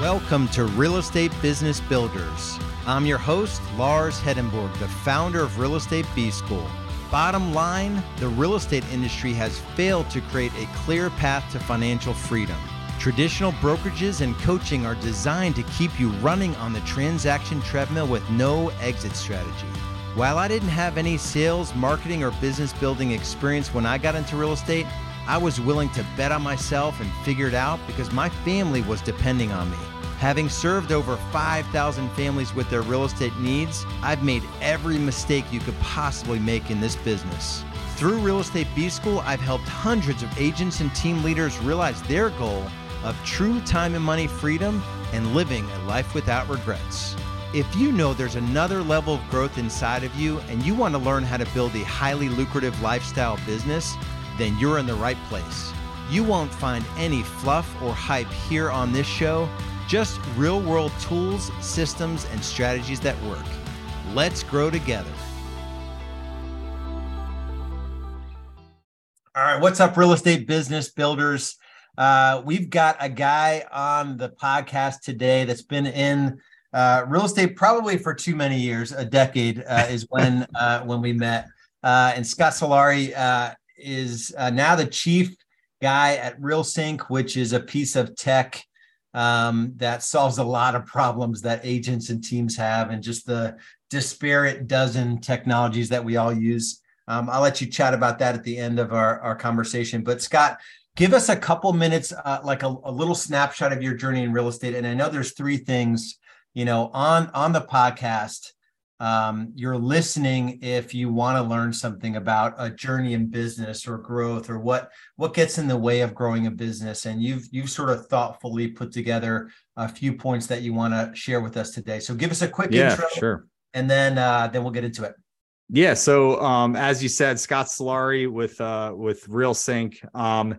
Welcome to Real Estate Business Builders. I'm your host, Lars Hedenborg, the founder of Real Estate B School. Bottom line, the real estate industry has failed to create a clear path to financial freedom. Traditional brokerages and coaching are designed to keep you running on the transaction treadmill with no exit strategy. While I didn't have any sales, marketing, or business building experience when I got into real estate, I was willing to bet on myself and figure it out because my family was depending on me. Having served over 5,000 families with their real estate needs, I've made every mistake you could possibly make in this business. Through Real Estate B School, I've helped hundreds of agents and team leaders realize their goal of true time and money freedom and living a life without regrets. If you know there's another level of growth inside of you and you want to learn how to build a highly lucrative lifestyle business, then you're in the right place. You won't find any fluff or hype here on this show, just real world tools, systems, and strategies that work. Let's grow together. All right, what's up, real estate business builders? Uh, we've got a guy on the podcast today that's been in uh, real estate probably for too many years. A decade uh, is when uh, when we met. Uh, and Scott Solari uh, is uh, now the chief guy at RealSynch, which is a piece of tech um, that solves a lot of problems that agents and teams have, and just the disparate dozen technologies that we all use. Um, I'll let you chat about that at the end of our, our conversation. But Scott, give us a couple minutes, uh, like a, a little snapshot of your journey in real estate. And I know there's three things, you know, on on the podcast um, you're listening if you want to learn something about a journey in business or growth or what what gets in the way of growing a business. And you've you've sort of thoughtfully put together a few points that you want to share with us today. So give us a quick yeah, intro sure. and then uh, then we'll get into it. Yeah so um, as you said scott solari with uh, with RealSynch um,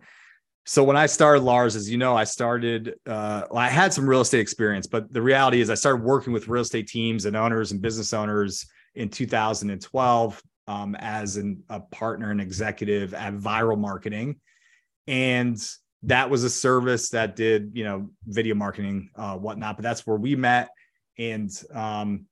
so when I started Lars, as you know, I started, uh, I had some real estate experience, but the reality is I started working with real estate teams and owners and business owners in 2012 um, as an, a partner and executive at Viral Marketing. And that was a service that did, you know, video marketing, uh, whatnot, but that's where we met. And um,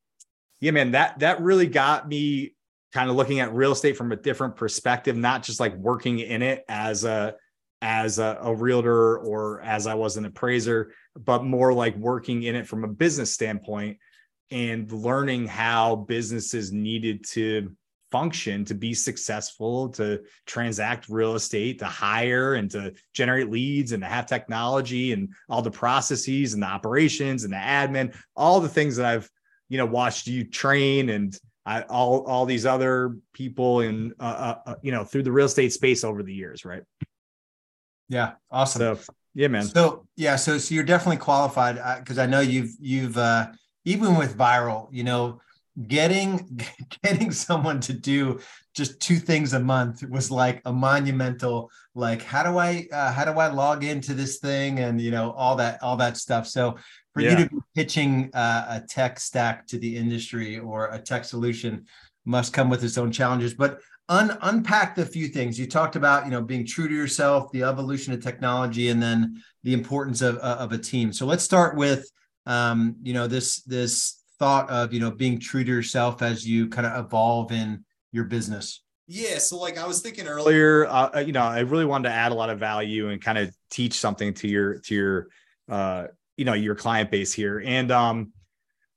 yeah, man, that, that really got me kind of looking at real estate from a different perspective, not just like working in it as a, as a, a, realtor or as I was an appraiser, but more like working in it from a business standpoint and learning how businesses needed to function to be successful, to transact real estate, to hire and to generate leads and to have technology and all the processes and the operations and the admin, all the things that I've, you know, watched you train and I, all, all these other people in, uh, uh, uh you know, through the real estate space over the years. Right. Yeah, awesome. So, yeah, man. So yeah, so so you're definitely qualified because uh, I know you've you've uh, even with viral, you know, getting getting someone to do just two things a month was like a monumental like how do i uh, how do i log into this thing and you know all that all that stuff so for yeah. you to be pitching uh, a tech stack to the industry or a tech solution must come with its own challenges. But un, unpack the few things. You talked about you know being true to yourself the evolution of technology and then the importance of, uh, of a team. So let's start with um, you know this this thought of you know being true to yourself as you kind of evolve in your business. Yeah so like i was thinking earlier uh, uh, you know i really wanted to add a lot of value and kind of teach something to your to your uh you know your client base here. And um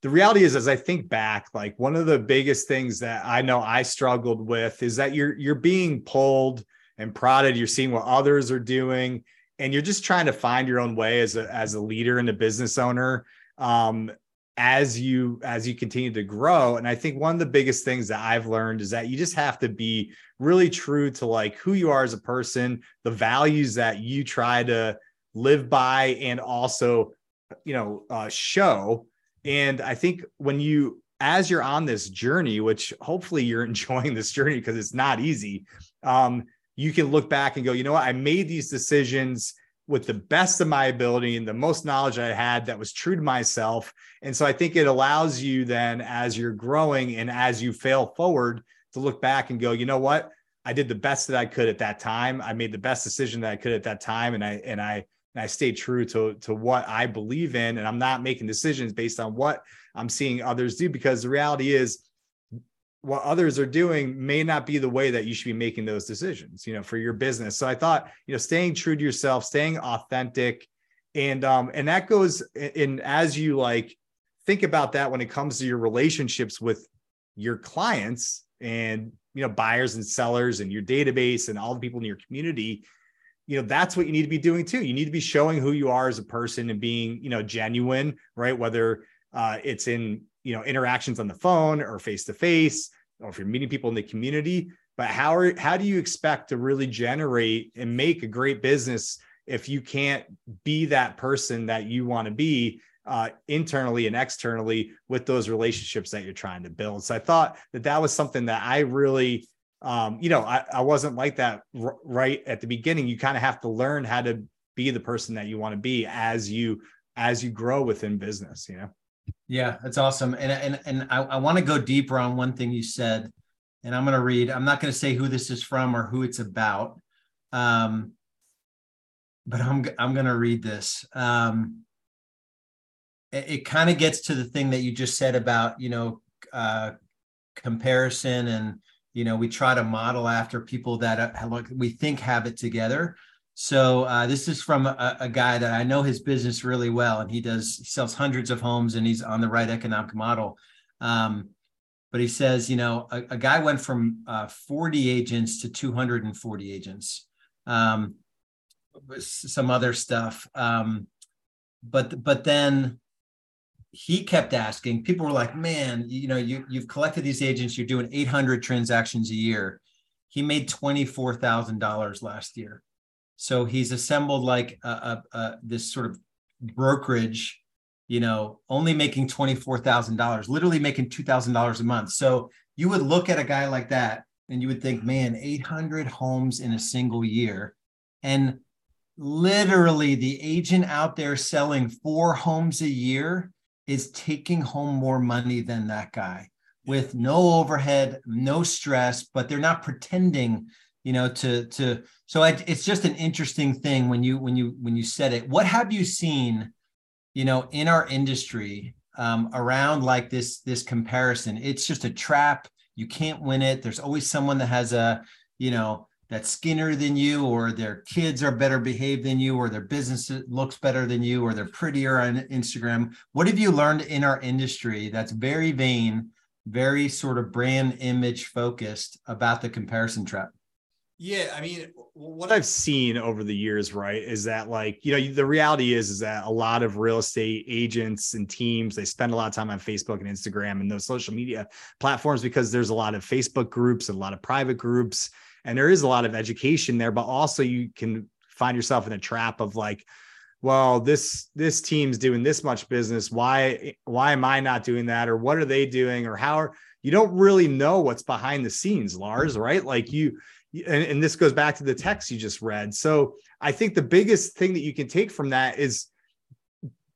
the reality is as i think back like one of the biggest things that i know i struggled with is that you're you're being pulled and prodded. You're seeing what others are doing and you're just trying to find your own way as a as a leader and a business owner um, as you as you continue to grow. And i think one of the biggest things that i've learned is that you just have to be really true to like who you are as a person the values that you try to live by and also you know uh, show and I think when you, as you're on this journey, which hopefully you're enjoying this journey because it's not easy, um, you can look back and go, you know what, I made these decisions with the best of my ability and the most knowledge I had that was true to myself. And so I think it allows you then, as you're growing and as you fail forward, to look back and go, you know what, I did the best that I could at that time. I made the best decision that I could at that time, and I and I and I stay true to to what I believe in and I'm not making decisions based on what I'm seeing others do because the reality is what others are doing may not be the way that you should be making those decisions, you know, for your business. So I thought, you know, staying true to yourself, staying authentic and um and that goes in as you like think about that when it comes to your relationships with your clients and you know buyers and sellers and your database and all the people in your community you know that's what you need to be doing too. You need to be showing who you are as a person and being you know genuine right? Whether uh, it's in you know interactions on the phone or face to face or if you're meeting people in the community. But how are how do you expect to really generate and make a great business if you can't be that person that you want to be uh, internally and externally with those relationships that you're trying to build. So I thought that that was something that I really, um, you know, I, I wasn't like that r- right at the beginning. You kind of have to learn how to be the person that you want to be as you as you grow within business. You know. Yeah, that's awesome. And and and I, I want to go deeper on one thing you said, and I'm going to read. I'm not going to say who this is from or who it's about, um, but I'm I'm going to read this. Um, it, it kind of gets to the thing that you just said about you know uh, comparison and you know we try to model after people that uh, we think have it together. So uh, this is from a, a, guy that i know his business really well and he does he sells hundreds of homes and he's on the right economic model. Um, but he says you know a, a guy went from uh, 40 agents to 240 agents um, some other stuff. Um, but but then he kept asking people were like man you know you, you've collected these agents you're doing 800 transactions a year. He made $24000 last year. So he's assembled like a, a, a, this sort of brokerage you know only making $24000 literally making $2000 a month. So you would look at a guy like that and you would think man 800 homes in a single year. And literally the agent out there selling four homes a year is taking home more money than that guy with no overhead, no stress, but they're not pretending, you know, to to. So I, it's just an interesting thing when you when you when you said it. What have you seen, you know, in our industry um, around like this this comparison? It's just a trap. You can't win it. There's always someone that has a, you know, that's skinnier than you or their kids are better behaved than you or their business looks better than you or they're prettier on Instagram. What have you learned in our industry that's very vain, very sort of brand image focused about the comparison trap? Yeah, I mean, what I've seen over the years, right, is that like, you know, the reality is is that a lot of real estate agents and teams, they spend a lot of time on Facebook and Instagram and those social media platforms because there's a lot of Facebook groups and a lot of private groups and there is a lot of education there but also you can find yourself in a trap of like well this this team's doing this much business. Why why am i not doing that? Or what are they doing? Or how are you don't really know what's behind the scenes lars right? Like you and, and this goes back to the text you just read. So i think the biggest thing that you can take from that is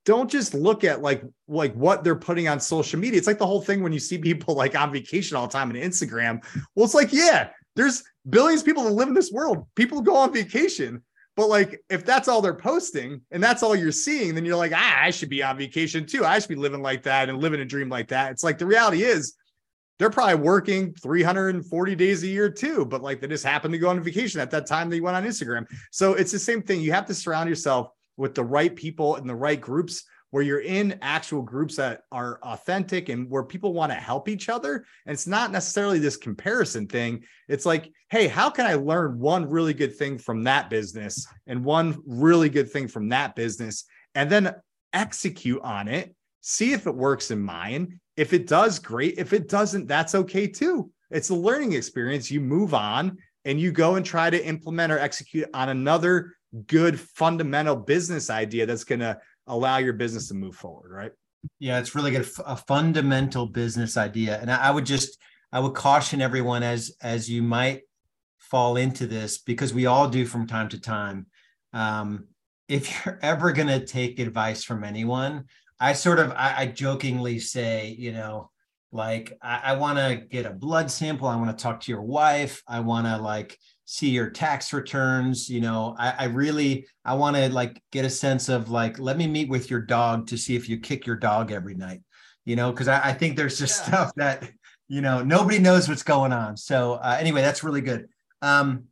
don't just look at like like what they're putting on social media. It's like the whole thing when you see people like on vacation all the time on Instagram. Well, it's like, yeah, there's billions of people that live in this world. People go on vacation. But like, if that's all they're posting and that's all you're seeing, then you're like, ah, I should be on vacation too. I should be living like that and living a dream like that. It's like the reality is they're probably working 340 days a year too, but like they just happened to go on vacation at that time they went on Instagram. So it's the same thing. You have to surround yourself with the right people and the right groups where you're in actual groups that are authentic and where people want to help each other. And it's not necessarily this comparison thing. It's like, hey, how can I learn one really good thing from that business and one really good thing from that business and then execute on it, see if it works in mine. If it does, great. If it doesn't, that's okay too. It's a learning experience. You move on and you go and try to implement or execute on another good fundamental business idea that's going to allow your business to move forward, right? Yeah, it's really good. A fundamental business idea. And I would just, I would caution everyone as, as you might fall into this, because we all do from time to time. Um, if you're ever going to take advice from anyone, I sort of, I, I jokingly say, you know, like I, I want to get a blood sample. I want to talk to your wife. I want to like, see your tax returns. You know, I, I really I want to like get a sense of like, let me meet with your dog to see if you kick your dog every night. You know, because I, I, think there's just yeah. stuff that you know nobody knows what's going on. So uh, anyway, that's really good. Um,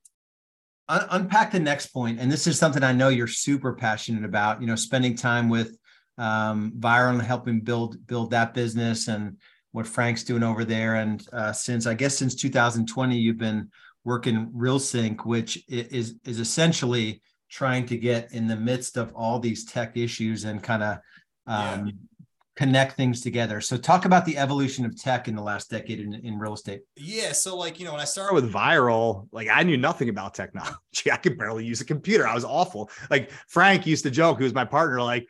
un- unpack the next point, and this is something I know you're super passionate about. You know, spending time with um, Viral and helping build build that business and what Frank's doing over there. And uh, since I guess since 2020, you've been working RealSynch, which is is essentially trying to get in the midst of all these tech issues and kind of um, yeah. connect things together. So, talk about the evolution of tech in the last decade in, in real estate. Yeah. So, like, you know, when I started with Viral, like, I knew nothing about technology. I could barely use a computer. I was awful. Like, Frank used to joke, who was my partner, like,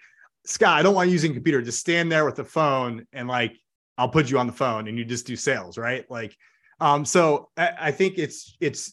Scott, I don't want you using computer. Just stand there with the phone and, like, I'll put you on the phone and you just do sales, right? Like, um, so I, I think it's it's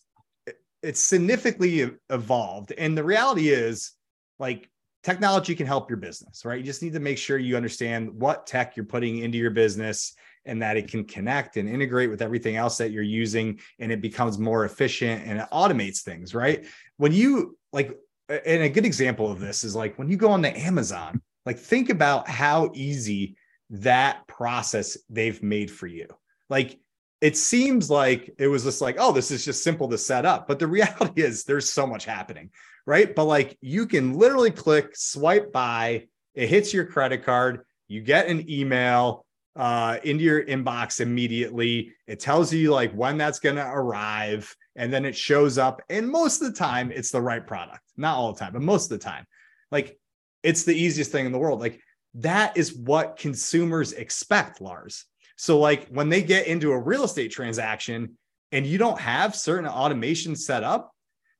it's significantly evolved, and the reality is like technology can help your business, right? You just need to make sure you understand what tech you're putting into your business and that it can connect and integrate with everything else that you're using and it becomes more efficient and it automates things, right? When you like, and a good example of this is like when you go on the Amazon, like think about how easy that process they've made for you. Like it seems like it was just like, oh, this is just simple to set up. But the reality is there's so much happening, right? But like you can literally click, swipe by, it hits your credit card, you get an email uh, into your inbox immediately. It tells you like when that's going to arrive, and then it shows up. And most of the time, it's the right product. Not all the time, but most of the time, like it's the easiest thing in the world. Like that is what consumers expect, Lars. So, like when they get into a real estate transaction and you don't have certain automation set up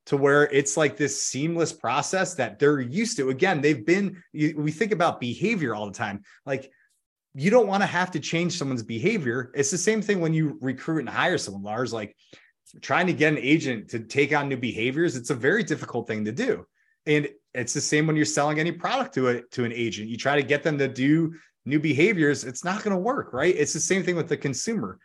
to where it's like this seamless process that they're used to. Again, they've been, we think about behavior all the time. Like, you don't want to have to change someone's behavior. It's the same thing when you recruit and hire someone, Lars. Like, trying to get an agent to take on new behaviors, it's a very difficult thing to do. And it's the same when you're selling any product to a to an agent. You try to get them to do new behaviors, it's not going to work, right? It's the same thing with the consumer.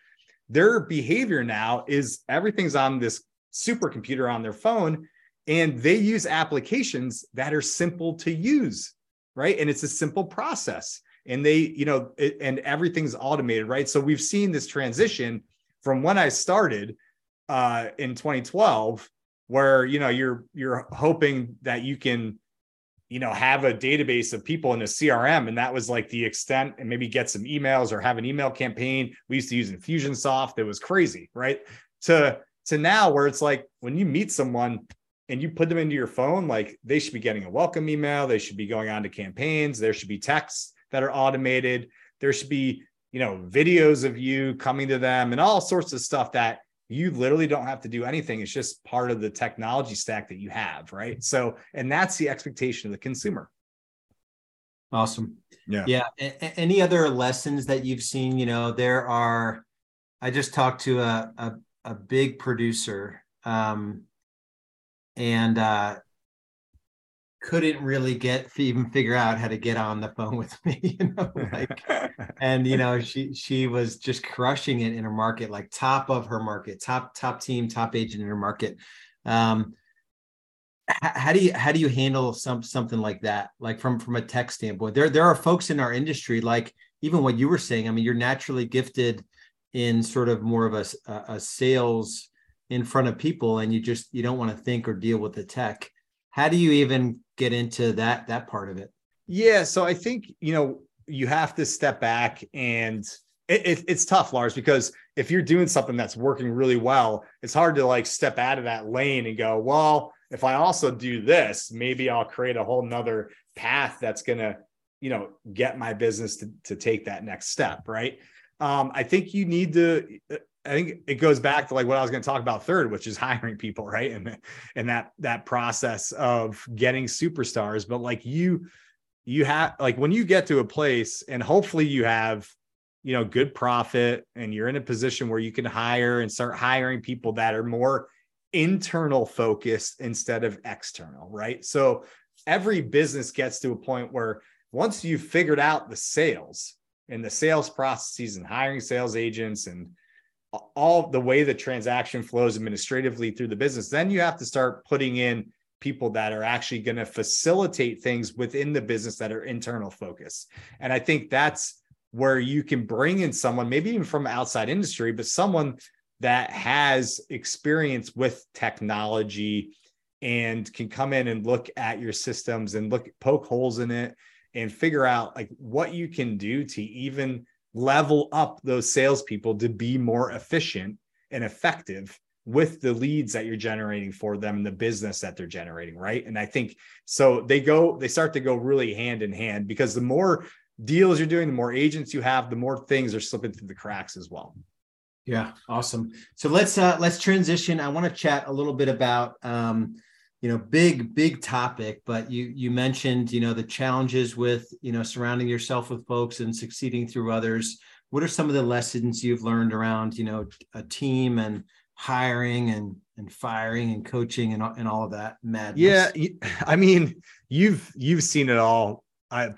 Their behavior now is everything's on this supercomputer on their phone, and they use applications that are simple to use, right? And it's a simple process. And they, you know, it, and everything's automated, right? So we've seen this transition from when I started uh, in 2012, where you know you're you're hoping that you can you know have a database of people in a crm and that was like the extent and maybe get some emails or have an email campaign. We used to use infusionsoft. It was crazy right? To to now where it's like when you meet someone and you put them into your phone like they should be getting a welcome email. They should be going on to campaigns. There should be texts that are automated. There should be you know videos of you coming to them and all sorts of stuff that you literally don't have to do anything. It's just part of the technology stack that you have, right? So, and that's the expectation of the consumer. Awesome. Yeah. Yeah. A- any other lessons that you've seen? You know, there are. I just talked to a a, a big producer, um, and uh, couldn't really get even figure out how to get on the phone with me you know like and you know she she was just crushing it in her market like top of her market top top team top agent in her market. Um how do you how do you handle some something like that? Like from from a tech standpoint there there are folks in our industry like even what you were saying i mean you're naturally gifted in sort of more of a, a sales in front of people and you just you don't want to think or deal with the tech. How do you even get into that that part of it. Yeah so i think you know you have to step back and it, it, it's tough lars because if you're doing something that's working really well it's hard to like step out of that lane and go well if i also do this maybe i'll create a whole nother path that's going to you know get my business to, to take that next step right? Um, i think you need to I think it goes back to like what I was going to talk about third, which is hiring people, right? And and that that process of getting superstars. But like you, you have like when you get to a place, and hopefully you have, you know, good profit, and you're in a position where you can hire and start hiring people that are more internal focused instead of external, right? So every business gets to a point where once you've figured out the sales and the sales processes and hiring sales agents and all the way the transaction flows administratively through the business, then you have to start putting in people that are actually going to facilitate things within the business that are internal focus. And I think that's where you can bring in someone, maybe even from outside industry, but someone that has experience with technology and can come in and look at your systems and look poke holes in it and figure out like what you can do to even level up those salespeople to be more efficient and effective with the leads that you're generating for them and the business that they're generating right? And i think so they go they start to go really hand in hand because the more deals you're doing the more agents you have the more things are slipping through the cracks as well. Yeah awesome. So let's uh let's transition. I want to chat a little bit about um you know big big topic but you you mentioned you know the challenges with you know surrounding yourself with folks and succeeding through others. What are some of the lessons you've learned around you know a team and hiring and and firing and coaching and, and all of that madness. yeah i mean you've you've seen it all. I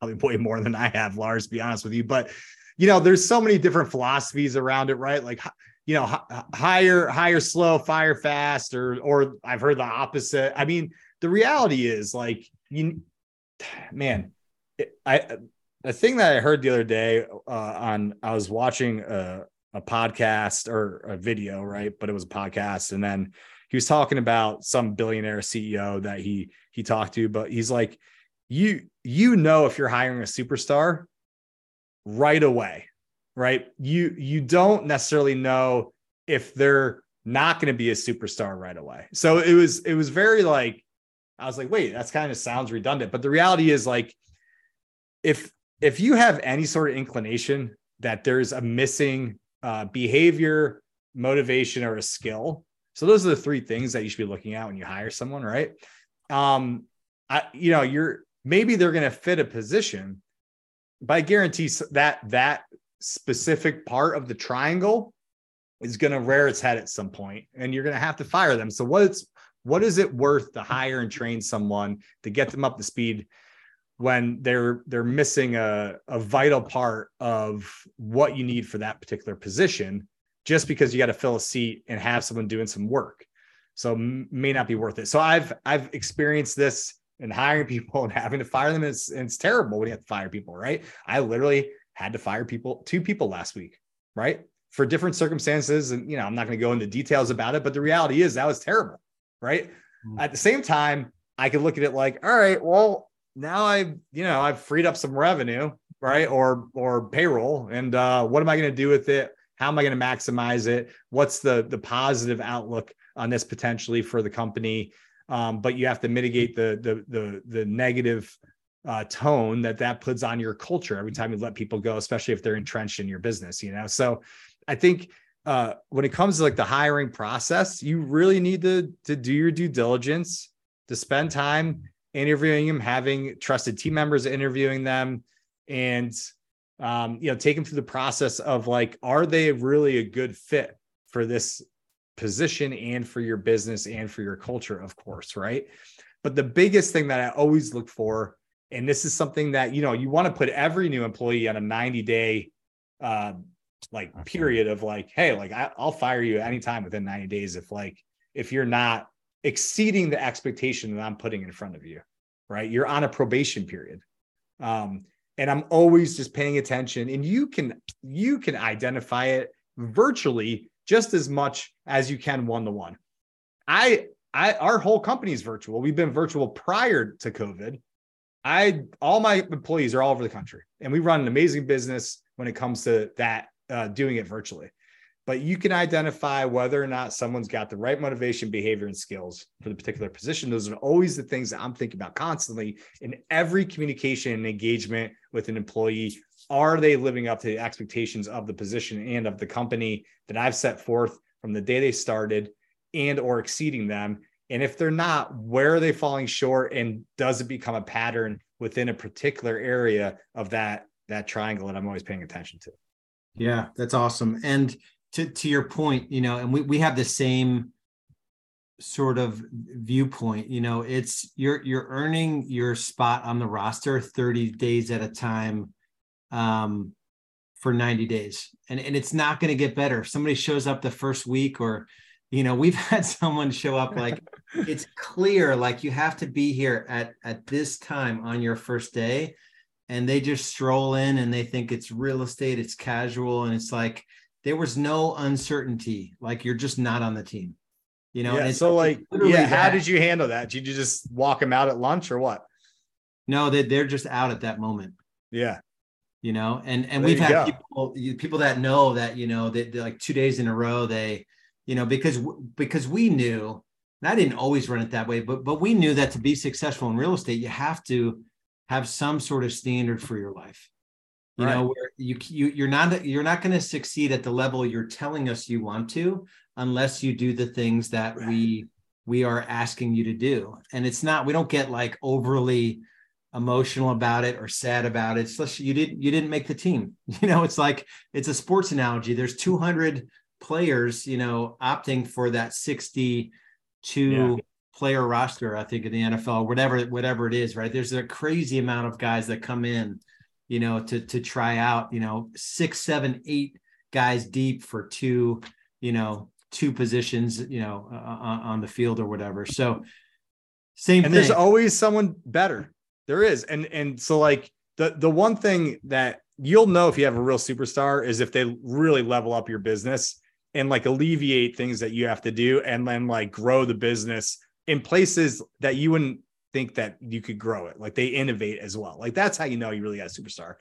probably way more than i have lars to be honest with you but you know there's so many different philosophies around it right? Like you know hire hire slow fire fast or or i've heard the opposite i mean the reality is like you man i a thing that i heard the other day uh, on i was watching a, a podcast or a video, right? But it was a podcast. And then he was talking about some billionaire CEO that he he talked to, but he's like, you you know if you're hiring a superstar right away, right? You you don't necessarily know if they're not going to be a superstar right away. So it was it was very like I was like, wait, that's kind of sounds redundant, but the reality is like if if you have any sort of inclination that there's a missing uh, behavior, motivation, or a skill. So those are the three things that you should be looking at when you hire someone, right? Um, I, you know, you're maybe they're going to fit a position, but I guarantee that that specific part of the triangle is going to rear its head at some point, and you're going to have to fire them. So what's what is it worth to hire and train someone to get them up to speed when they're they're missing a, a vital part of what you need for that particular position just because you got to fill a seat and have someone doing some work? So may not be worth it. So i've i've experienced this in hiring people and having to fire them it's, it's terrible when you have to fire people right? I literally had to fire people two people last week right for different circumstances and you know i'm not going to go into details about it but the reality is that was terrible right mm-hmm. at the same time i could look at it like all right well now I've, you know, I've freed up some revenue, right? Or or payroll. And uh, what am I going to do with it? How am I going to maximize it? What's the the positive outlook on this potentially for the company? Um, but you have to mitigate the the the the negative uh, tone that that puts on your culture every time you let people go, especially if they're entrenched in your business. You know, so I think uh, when it comes to like the hiring process, you really need to to do your due diligence, to spend time interviewing them, having trusted team members interviewing them, and um, you know, take them through the process of like, are they really a good fit for this position and for your business and for your culture, of course, right? But the biggest thing that I always look for, and this is something that you know, you want to put every new employee on a 90 day uh, like period of like, hey, like I, I'll fire you anytime within 90 days if like if you're not exceeding the expectation that I'm putting in front of you, right? You're on a probation period. Um, and I'm always just paying attention and you can you can identify it virtually just as much as you can one to one. I I our whole company is virtual. We've been virtual prior to COVID. I all my employees are all over the country and we run an amazing business when it comes to that uh, doing it virtually but you can identify whether or not someone's got the right motivation, behavior, and skills for the particular position. Those are always the things that I'm thinking about constantly in every communication and engagement with an employee. Are they living up to the expectations of the position and of the company that I've set forth from the day they started and or exceeding them? And if they're not, where are they falling short? And does it become a pattern within a particular area of that that triangle that I'm always paying attention to? Yeah, that's awesome. And to to your point, you know, and we we have the same sort of viewpoint. You know, it's you're you're earning your spot on the roster 30 days at a time um for 90 days and, and it's not going to get better. If somebody shows up the first week or, you know, we've had someone show up like it's clear, like you have to be here at, at this time on your first day. And they just stroll in and they think it's real estate, it's casual. And it's like, there was no uncertainty. Like you're just not on the team, you know? Yeah, so like, yeah, how that. did you handle that? Did you just walk them out at lunch or what? No, they, they're just out at that moment. Yeah you know and and there we've had go. people people that know that you know that like two days in a row they you know because because we knew and i didn't always run it that way but but we knew that to be successful in real estate you have to have some sort of standard for your life you right. know where you, you you're not you're not going to succeed at the level you're telling us you want to unless you do the things that right. we we are asking you to do and it's not we don't get like overly emotional about it or sad about it. It's just, you didn't you didn't make the team. You know, it's like it's a sports analogy. There's 200 players, you know, opting for that 62 yeah. player roster. I think in the NFL, whatever whatever it is, right? There's a crazy amount of guys that come in, you know, to to try out. You know, six, seven, eight guys deep for two, you know, two positions, you know, uh, on the field or whatever. So. Same and thing. there's always someone better there is. And and so like the the one thing that you'll know if you have a real superstar is if they really level up your business and like alleviate things that you have to do and then like grow the business in places that you wouldn't think that you could grow it. Like they innovate as well. Like that's how you know you really got a superstar.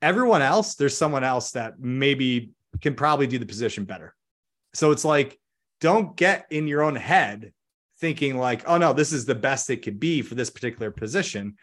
Everyone else, there's someone else that maybe can probably do the position better. So it's like, don't get in your own head thinking like, oh no, this is the best it could be for this particular position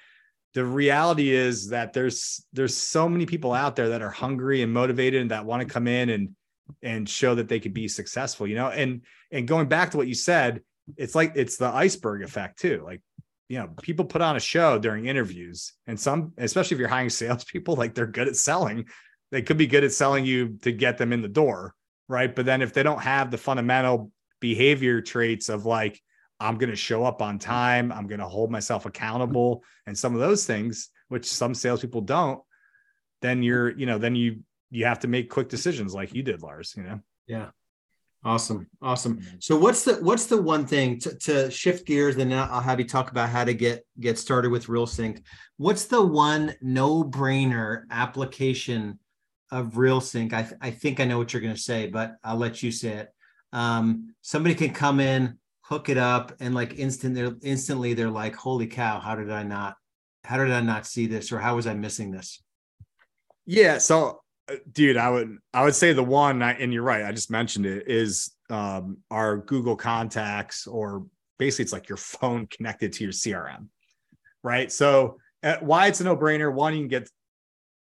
the reality is that there's there's so many people out there that are hungry and motivated and that want to come in and and show that they could be successful you know? And and going back to what you said it's like it's the iceberg effect too. Like you know people put on a show during interviews and some especially if you're hiring salespeople like they're good at selling. They could be good at selling you to get them in the door right? But then if they don't have the fundamental behavior traits of like I'm going to show up on time. I'm going to hold myself accountable and some of those things, which some salespeople don't, then you're, you know, then you, you have to make quick decisions like you did, Lars, you know? Yeah. Awesome. Awesome. So what's the, what's the one thing to, to shift gears and I'll have you talk about how to get, get started with RealSynch. What's the one no brainer application of RealSynch? I, th- I think I know what you're going to say, but I'll let you say it. Um, somebody can come in, hook it up and like instant they're instantly they're like holy cow how did i not how did i not see this or how was i missing this yeah so dude i would i would say the one and you're right i just mentioned it is um, our google contacts or basically it's like your phone connected to your crm right? So uh, why it's a no-brainer one you can get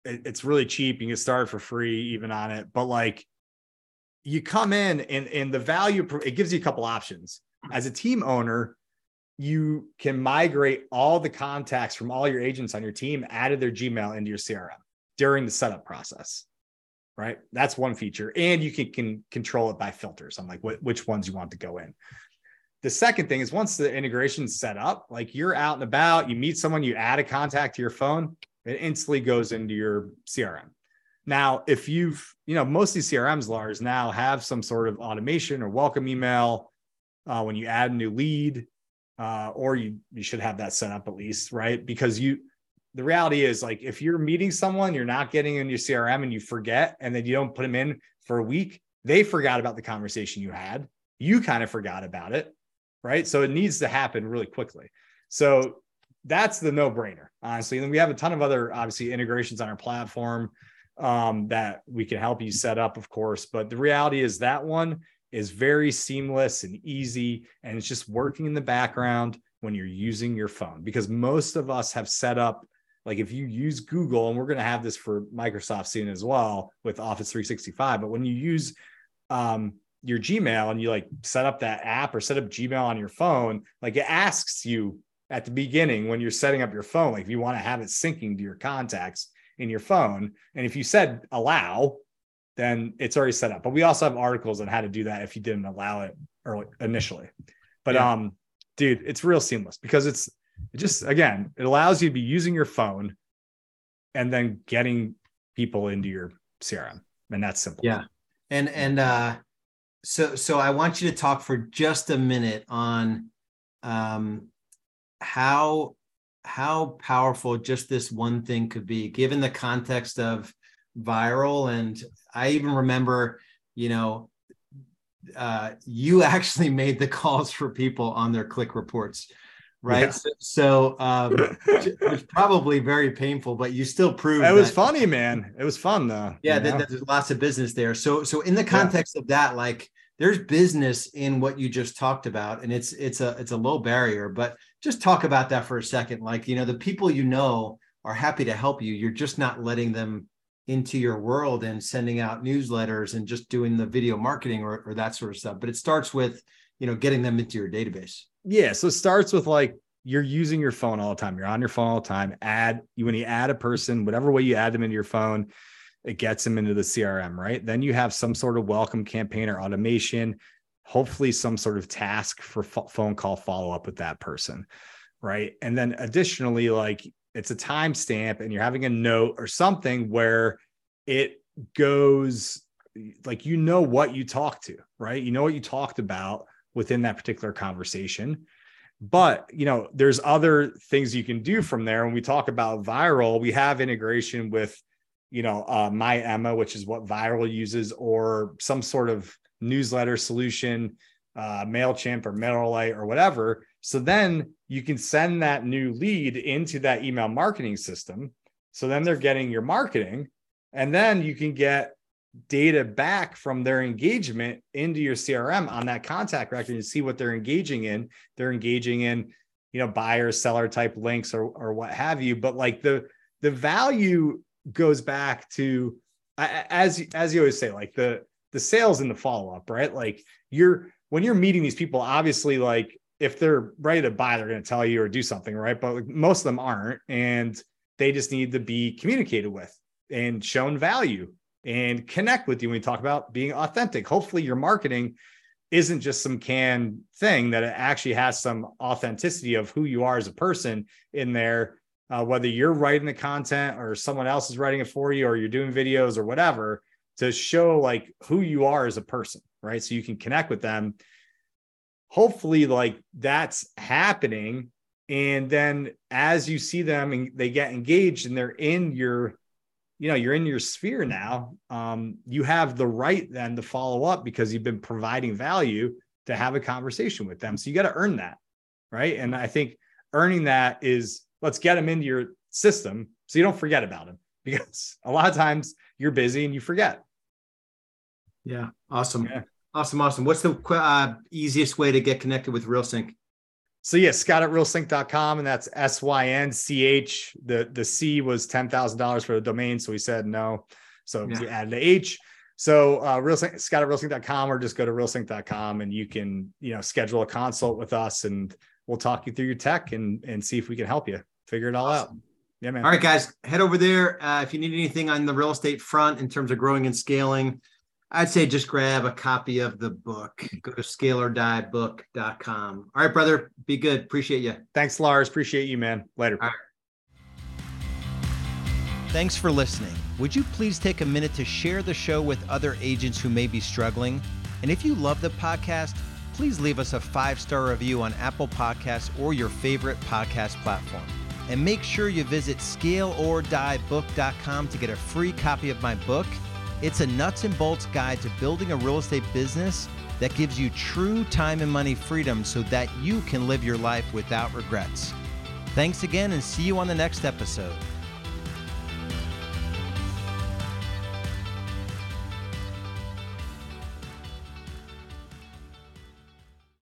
it's really cheap you can start for free even on it but like you come in and and the value it gives you a couple options. As a team owner, you can migrate all the contacts from all your agents on your team out of their Gmail into your CRM during the setup process. Right. That's one feature. And you can, can control it by filters on like which ones you want to go in. The second thing is once the integration's set up, like you're out and about, you meet someone, you add a contact to your phone, it instantly goes into your CRM. Now, if you've, you know, most of these CRMs, Lars, now have some sort of automation or welcome email uh, when you add a new lead, uh, or you you should have that set up at least, right? Because you the reality is like if you're meeting someone, you're not getting in your CRM and you forget, and then you don't put them in for a week, they forgot about the conversation you had. You kind of forgot about it, right? So it needs to happen really quickly. So that's the no-brainer, honestly. And we have a ton of other obviously integrations on our platform um, that we can help you set up, of course. But the reality is that one is very seamless and easy. And it's just working in the background when you're using your phone because most of us have set up like if you use Google, and we're going to have this for Microsoft soon as well with Office 365, but when you use um, your Gmail and you like set up that app or set up Gmail on your phone, like it asks you at the beginning when you're setting up your phone, like if you want to have it syncing to your contacts in your phone. And if you said allow, then it's already set up. But we also have articles on how to do that if you didn't allow it early initially. But yeah. um, dude, it's real seamless because it's it just again, it allows you to be using your phone and then getting people into your CRM. And that's simple. Yeah. And and uh so so I want you to talk for just a minute on um how how powerful just this one thing could be given the context of viral and I even remember, you know, uh, you actually made the calls for people on their click reports right? Yeah. So, so um, it was probably very painful, but you still proved it was that, funny, man. It was fun though. Yeah, there's lots of business there. So, so in the context yeah. of that, like there's business in what you just talked about, and it's it's a it's a low barrier. But just talk about that for a second. Like you know, the people you know are happy to help you. You're just not letting them into your world and sending out newsletters and just doing the video marketing or, or that sort of stuff. But it starts with you know getting them into your database yeah so it starts with like you're using your phone all the time. You're on your phone all the time. Add you when you add a person whatever way you add them into your phone it gets them into the crm right? Then you have some sort of welcome campaign or automation hopefully some sort of task for phone call follow up with that person right? And then additionally like it's a timestamp and you're having a note or something where it goes like you know what you talked to right? You know what you talked about within that particular conversation. But you know, there's other things you can do from there. When we talk about viral, we have integration with, you know, uh, My Emma, which is what viral uses, or some sort of newsletter solution, uh, Mailchimp or MailerLite or whatever. So then you can send that new lead into that email marketing system. So then they're getting your marketing, and then you can get data back from their engagement into your CRM on that contact record and see what they're engaging in. They're engaging in, you know, buyer seller type links or or what have you. But like the the value goes back to as as you always say, like the the sales and the follow up, right? Like you're when you're meeting these people, obviously, like if they're ready to buy, they're going to tell you or do something, right? But most of them aren't, and they just need to be communicated with and shown value and connect with you when we talk about being authentic. Hopefully, your marketing isn't just some canned thing, that it actually has some authenticity of who you are as a person in there. Uh, whether you're writing the content or someone else is writing it for you, or you're doing videos or whatever, to show like who you are as a person, right? So you can connect with them. Hopefully, like that's happening. And then as you see them and they get engaged and they're in your you know you're in your sphere now um, you have the right then to follow up because you've been providing value to have a conversation with them. So you got to earn that right? And i think earning that is let's get them into your system so you don't forget about them because a lot of times you're busy and you forget. Yeah awesome. Yeah. awesome awesome. What's the uh, easiest way to get connected with realsynch so yeah, Scott at realsynch.com, and that's S-Y-N-C-H. The the C was ten thousand dollars for the domain, so we said no. So yeah. we added the H. So uh realsynch Scott at realsynch.com or just go to realsynch.com and you can, you know, schedule a consult with us and we'll talk you through your tech and and see if we can help you figure it all awesome. out. Yeah, man. All right, guys, head over there. Uh, if you need anything on the real estate front in terms of growing and scaling, I'd say just grab a copy of the book. Go to scaleordiebook.com. All right, brother. Be good. Appreciate you. Thanks, Lars. Appreciate you, man. Later. Thanks for listening. Would you please take a minute to share the show with other agents who may be struggling? And if you love the podcast, please leave us a five star review on Apple Podcasts or your favorite podcast platform. And make sure you visit scaleordiebook.com to get a free copy of my book it's a nuts and bolts guide to building a real estate business that gives you true time and money freedom so that you can live your life without regrets. Thanks again and see you on the next episode.